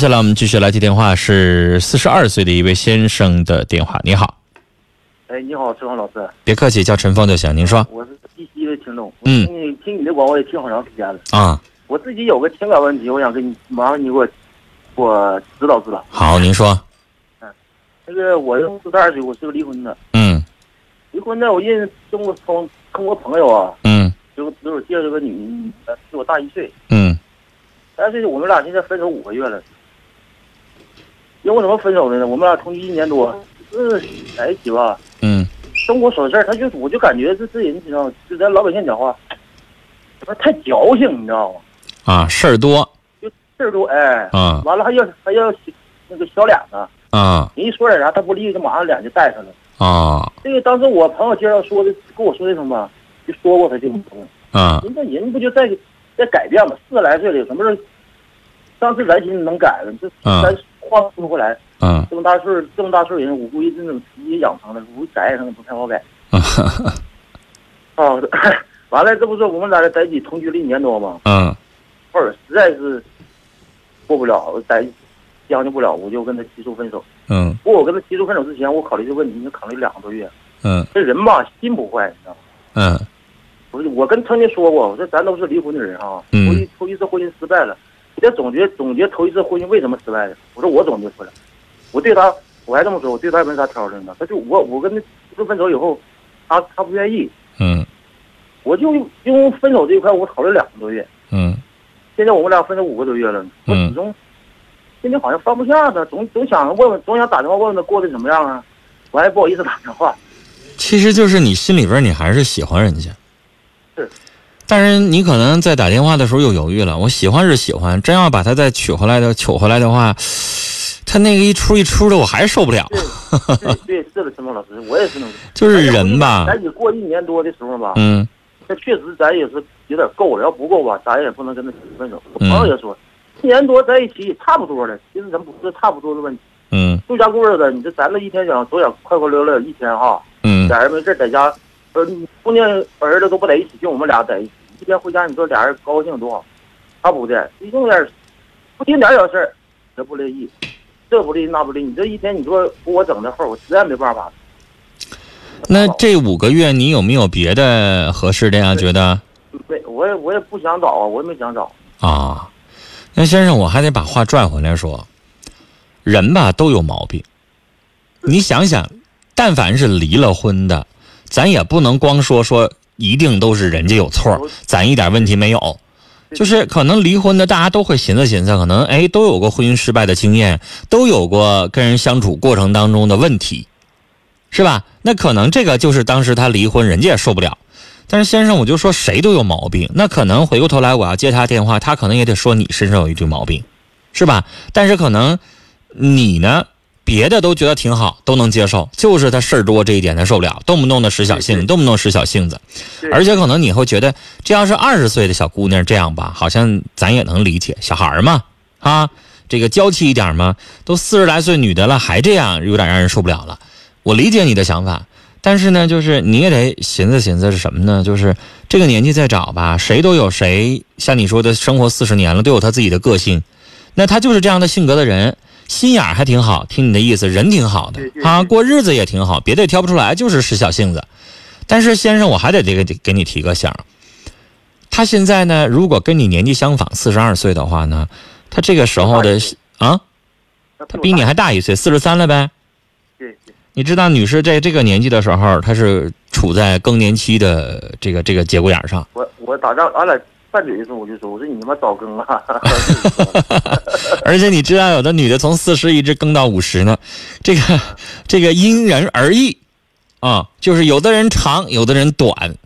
接下来我们继续来接电话，是四十二岁的一位先生的电话。你好，哎，你好，陈峰老师。别客气，叫陈峰就行。您说我是第一位听众，嗯听你听你的广播也听好长时间了。啊，我自己有个情感问题，我想跟你麻烦你给我给我指导指导。好，您说，嗯那个我四十二岁，我是个离婚的。嗯离婚的，我认识中国从跟我朋友啊，嗯就给我介绍个女，的比我大一岁，嗯但是我们俩现在分手五个月了。因为我怎么分手的呢？我们俩同居一年多，是在一起吧，嗯生活琐事，他就我就感觉这这人，你知道，就咱老百姓讲话，他太矫情，你知道吗？啊，事儿多就事儿多，哎，啊完了还要还要那个小脸子，啊人一说点啥他不利，就马上脸就带上了。啊这个当时我朋友介绍说的，跟我说的什么，就说过他这种朋友，啊人这人不就在在改变吗？四十来岁了，有什么事儿上次咱心能改了？这嗯咱话说回来，嗯这么大岁数这么大岁数人，我估计这种脾气养成了，我估计改也可能不太好改。嗯 哦，完了，这不是我们俩在一起同居了一年多吗？嗯后来实在是过不了，在将就不了，我就跟他提出分手。嗯不过我跟他提出分手之前，我考虑这个问题，已经考虑两个多月。嗯这人吧，心不坏，你知道吗？嗯我我跟曾经说过，我说咱都是离婚的人啊，嗯头一头一次婚姻失败了，你得总结总结头一次婚姻为什么失败的。我说我总结出来，我对他我还这么说，我对他也没啥挑剔呢。他就我我跟他提出分手以后，他他不愿意，嗯我就因为分手这一块我考虑两个多月。嗯现在我们俩分手五个多月了，我嗯始终心里好像放不下他，总总想问问，总想打电话问问他过得怎么样啊，我还不好意思打电话。其实就是你心里边你还是喜欢人家，是，但是你可能在打电话的时候又犹豫了。我喜欢是喜欢，真要把他再娶回来的娶回来的话，他那个一出一出的，我还受不了。对 对，是的，陈峰老师，我也是那种。就是人吧，咱也过一年多的时候吧，嗯那确实咱也是有点够了，要不够吧，咱也不能跟他提分手。我嗯朋友也说，一年多在一起也差不多了，其实咱不是差不多的问题。嗯度家过日子，你这咱这一天想都想快快乐乐一天哈，嗯俩人没事在家，呃，姑娘儿子都不在一起，就我们俩在一起，一天回家你说俩人高兴多好。他不的，一定点不听点小事儿，他不乐意，这不利那不利，你这一天你说给我整的后，我实在没办法。那这五个月你有没有别的合适的呀？觉得没，我也我也不想找啊，我也没想找。啊，那先生，我还得把话拽回来说，人吧都有毛病。你想想，但凡是离了婚的，咱也不能光说说一定都是人家有错，咱一点问题没有。就是可能离婚的，大家都会寻思寻思，可能哎都有过婚姻失败的经验，都有过跟人相处过程当中的问题，是吧？那可能这个就是当时他离婚，人家也受不了。但是先生，我就说谁都有毛病，那可能回过头来我要接他电话，他可能也得说你身上有一堆毛病，是吧？但是可能你呢，别的都觉得挺好，都能接受，就是他事儿多这一点他受不了，动不动的使小性子，动不动使小性子，而且可能你会觉得，这要是二十岁的小姑娘这样吧，好像咱也能理解，小孩嘛，啊，这个娇气一点嘛，都四十来岁女的了还这样，有点让人受不了了。我理解你的想法，但是呢，就是你也得寻思寻思是什么呢？就是这个年纪再找吧，谁都有谁像你说的生活四十年了，都有他自己的个性。那他就是这样的性格的人，心眼还挺好，听你的意思，人挺好的啊，过日子也挺好，别的也挑不出来，就是使小性子。但是先生，我还得这个给你提个醒儿，他现在呢，如果跟你年纪相仿，四十二岁的话呢，他这个时候的啊，他比你还大一岁，四十三了呗。你知道，女士在这个年纪的时候，她是处在更年期的这个这个节骨眼上。我我打仗，俺俩拌嘴的时候我就说，我说你他妈早更了！而且你知道，有的女的从四十一直更到五十呢，这个这个因人而异啊，就是有的人长，有的人短。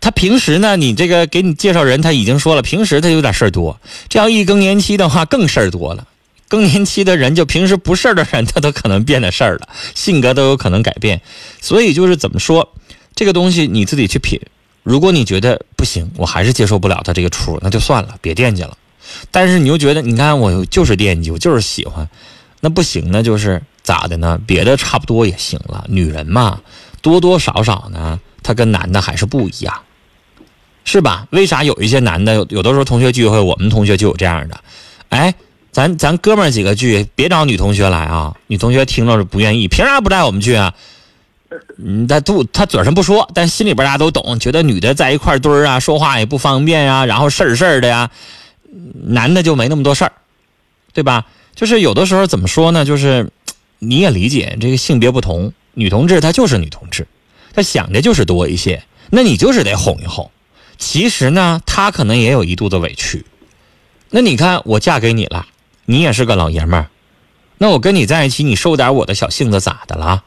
他平时呢，你这个给你介绍人，他已经说了，平时他有点事儿多，这样一更年期的话，更事儿多了。更年期的人，就平时不事儿的人，他都可能变得事儿了，性格都有可能改变。所以就是怎么说，这个东西你自己去品。如果你觉得不行，我还是接受不了他这个出，那就算了，别惦记了。但是你又觉得，你看我就是惦记，我就是喜欢，那不行呢，就是咋的呢？别的差不多也行了。女人嘛，多多少少呢，她跟男的还是不一样，是吧？为啥有一些男的有的时候同学聚会，我们同学就有这样的，哎，咱咱哥们几个聚，别找女同学来啊！女同学听了是不愿意，凭啥不带我们去啊？嗯，他肚他嘴上不说，但心里边大家都懂，觉得女的在一块堆儿啊，说话也不方便呀，然后事儿事儿的呀，男的就没那么多事儿，对吧？就是有的时候怎么说呢？就是你也理解这个性别不同，女同志她就是女同志，她想的就是多一些，那你就是得哄一哄。其实呢，她可能也有一肚子委屈。那你看，我嫁给你了，你也是个老爷们儿，那我跟你在一起，你受点我的小性子咋的了？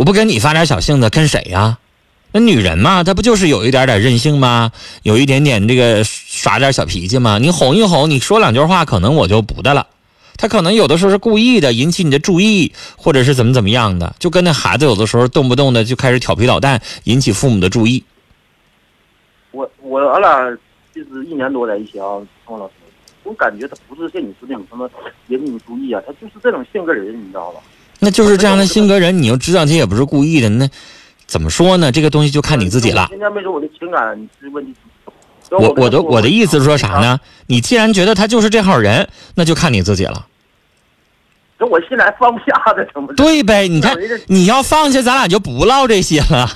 我不跟你发点小性子，跟谁呀？那女人嘛，她不就是有一点点任性吗？有一点点这个耍点小脾气吗？你哄一哄，你说两句话，可能我就不的了。她可能有的时候是故意的，引起你的注意，或者是怎么怎么样的，就跟那孩子有的时候动不动的就开始调皮捣蛋，引起父母的注意。我我俺俩就是一年多在一起啊，王老师，我感觉他不是像你说那种什么引你注意啊，他就是这种性格人，你知道吧？那就是这样的性格人，你又知道他也不是故意的，那怎么说呢？这个东西就看你自己了。今天没说我的情感问题。我我的我的意思是说啥呢？你既然觉得他就是这号人，那就看你自己了。这我现在放不下的，怎么？对呗，你看你要放下，咱俩就不唠这些了。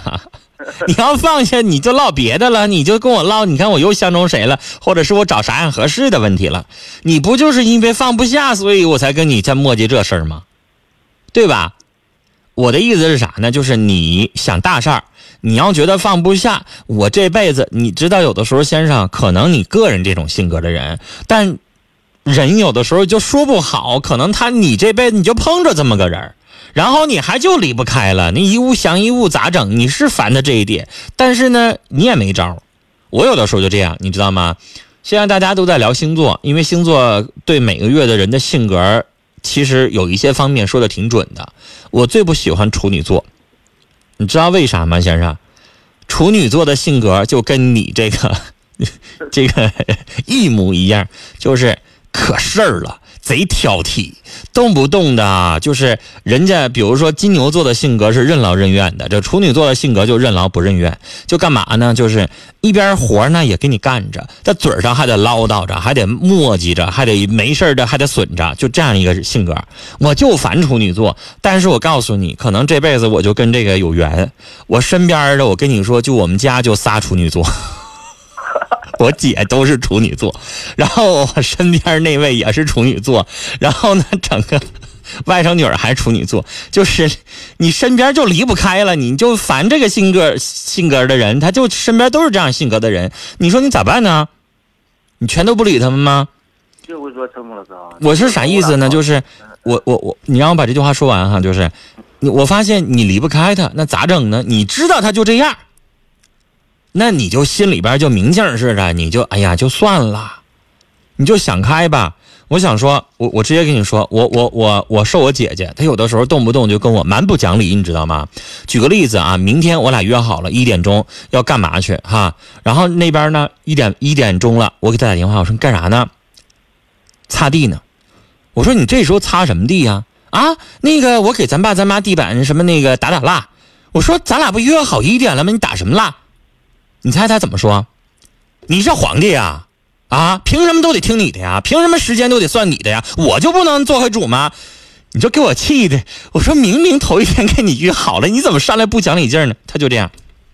你要放下，你就唠别的了，你就跟我唠。你看我又相中谁了，或者是我找啥样合适的问题了？你不就是因为放不下，所以我才跟你在磨叽这事儿吗？对吧？我的意思是啥呢？就是你想大事儿，你要觉得放不下，我这辈子你知道，有的时候先生可能你个人这种性格的人，但人有的时候就说不好，可能他你这辈子你就碰着这么个人然后你还就离不开了，你一物降一物咋整？你是烦的这一点，但是呢，你也没招我有的时候就这样，你知道吗？现在大家都在聊星座，因为星座对每个月的人的性格。其实有一些方面说的挺准的。我最不喜欢处女座，你知道为啥吗，先生？处女座的性格就跟你这个 这个 一模一样，就是可事儿了。贼挑剔，动不动的就是人家，比如说金牛座的性格是任劳任怨的，这处女座的性格就任劳不任怨，就干嘛呢？就是一边活呢也给你干着，在嘴上还得唠叨着，还得磨叽着，还得没事的还得损着，就这样一个性格。我就烦处女座，但是我告诉你，可能这辈子我就跟这个有缘。我身边的，我跟你说，就我们家就仨处女座。我姐都是处女座，然后我身边那位也是处女座，然后呢，整个外甥女儿还是处女座，就是你身边就离不开了，你就烦这个性格性格的人，他就身边都是这样性格的人，你说你咋办呢？你全都不理他们吗？我是啥意思呢？就是我我我，你让我把这句话说完哈，就是你我发现你离不开他，那咋整呢？你知道他就这样。那你就心里边就明镜似的，你就哎呀就算了，你就想开吧。我想说，我我直接跟你说，我我我我受我姐姐，她有的时候动不动就跟我蛮不讲理，你知道吗？举个例子啊，明天我俩约好了一点钟要干嘛去哈，然后那边呢一点一点钟了，我给她打电话，我说你干啥呢？擦地呢。我说你这时候擦什么地呀？啊，那个我给咱爸咱妈地板什么那个打打蜡。我说咱俩不约好一点了吗？你打什么蜡？你猜他怎么说？你是皇帝呀，啊，凭什么都得听你的呀？凭什么时间都得算你的呀？我就不能做回主吗？你就给我气的！我说明明头一天跟你约好了，你怎么上来不讲理劲呢？他就这样，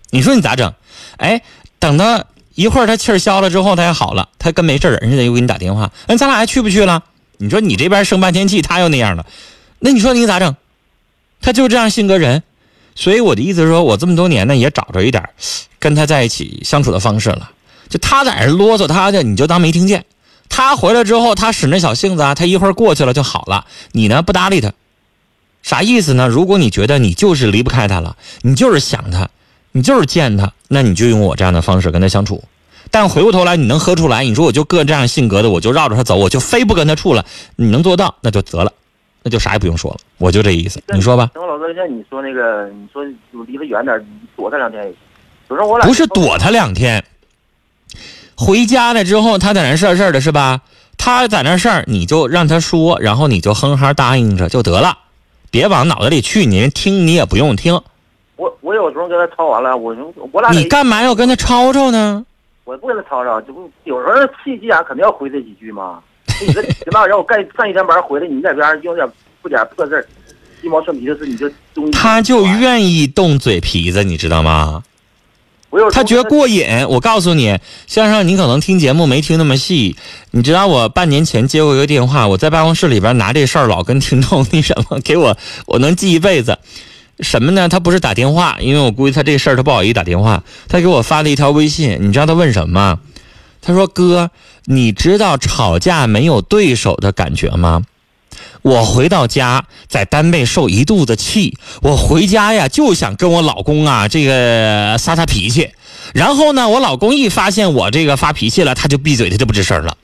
你说你咋整？哎，等他一会儿他气儿消了之后，他也好了，他跟没事人似的又给你打电话，那咱俩还去不去了？你说你这边生半天气，他又那样了，那你说你咋整？他就这样性格人。所以我的意思是说，我这么多年呢，也找着一点 跟他在一起相处的方式了。就他在这啰嗦他的，你就当没听见。他回来之后，他使那小性子啊，他一会儿过去了就好了。你呢，不搭理他，啥意思呢？如果你觉得你就是离不开他了，你就是想他，你就是见他，那你就用我这样的方式跟他相处。但回过头来，你能喝出来？你说我就个这样性格的，我就绕着他走，我就非不跟他处了。你能做到，那就得了。那就啥也不用说了，我就这意思。你说吧。等老哥，像你说那个，你说就离他远点，躲他两天也行。有时候我俩不是躲他两天，回家了之后，他在那事儿事儿的是吧？他在那事儿，你就让他说，然后你就哼哈答应着就得了，别往脑子里去。你听你也不用听。我我有时候跟他吵完了，我我俩你干嘛要跟他吵吵呢？我不跟他吵吵，这不有时候气急眼肯定要回他几句嘛。你这那让我干干一天班回来，你那边有点不点破事儿，鸡毛蒜皮的事，你就。他就愿意动嘴皮子，你知道吗？他觉得过瘾。我告诉你，先生，你可能听节目没听那么细。你知道我半年前接过一个电话，我在办公室里边拿这事儿老跟听众 那什么，给我我能记一辈子。什么呢？他不是打电话，因为我估计他这事儿他不好意思打电话。他给我发了一条微信，你知道他问什么吗？他说：“哥，你知道吵架没有对手的感觉吗？”我回到家，在单位受一肚子气，我回家呀就想跟我老公啊这个撒撒脾气。然后呢，我老公一发现我这个发脾气了，他就闭嘴，他就不吱声了。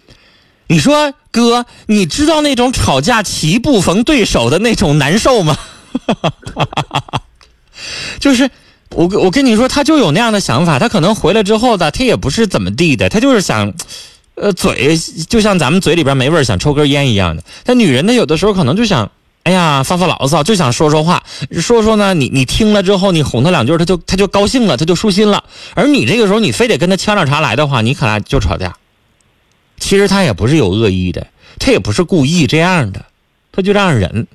你说哥，你知道那种吵架棋不逢对手的那种难受吗？就是我我跟你说，他就有那样的想法。他可能回来之后的，他也不是怎么地的，他就是想，呃，嘴就像咱们嘴里边没味儿，想抽根烟一样的。但女人呢，有的时候可能就想，哎呀，发发牢骚，就想说说话，说说呢，你你听了之后，你哄他两句，他就他就高兴了，他就舒心了。而你这个时候，你非得跟他呛着茬来的话，你可能就吵架。其实他也不是有恶意的，他也不是故意这样的，他就这样忍。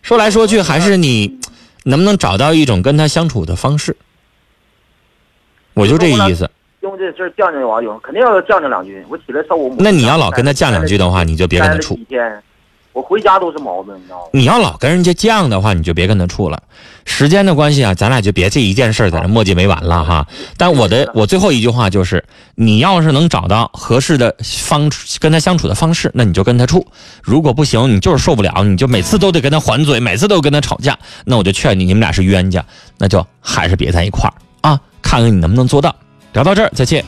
说来说去，还是你能不能找到一种跟他相处的方式？我就这意思。用这事儿犟犟我，有肯定要犟犟两句。我起来烧我母。那你要老跟他犟两句的话，你就别跟他处。天，我回家都是矛盾，你知道吗？你要老跟人家犟的话，你就别跟他处了。时间的关系啊，咱俩就别这一件事在这磨叽没完了哈。但我的我最后一句话就是，你要是能找到合适的方跟他相处的方式，那你就跟他处。如果不行，你就是受不了，你就每次都得跟他还嘴，每次都跟他吵架，那我就劝你，你们俩是冤家，那就还是别在一块儿啊。看看你能不能做到。聊到这儿，再见。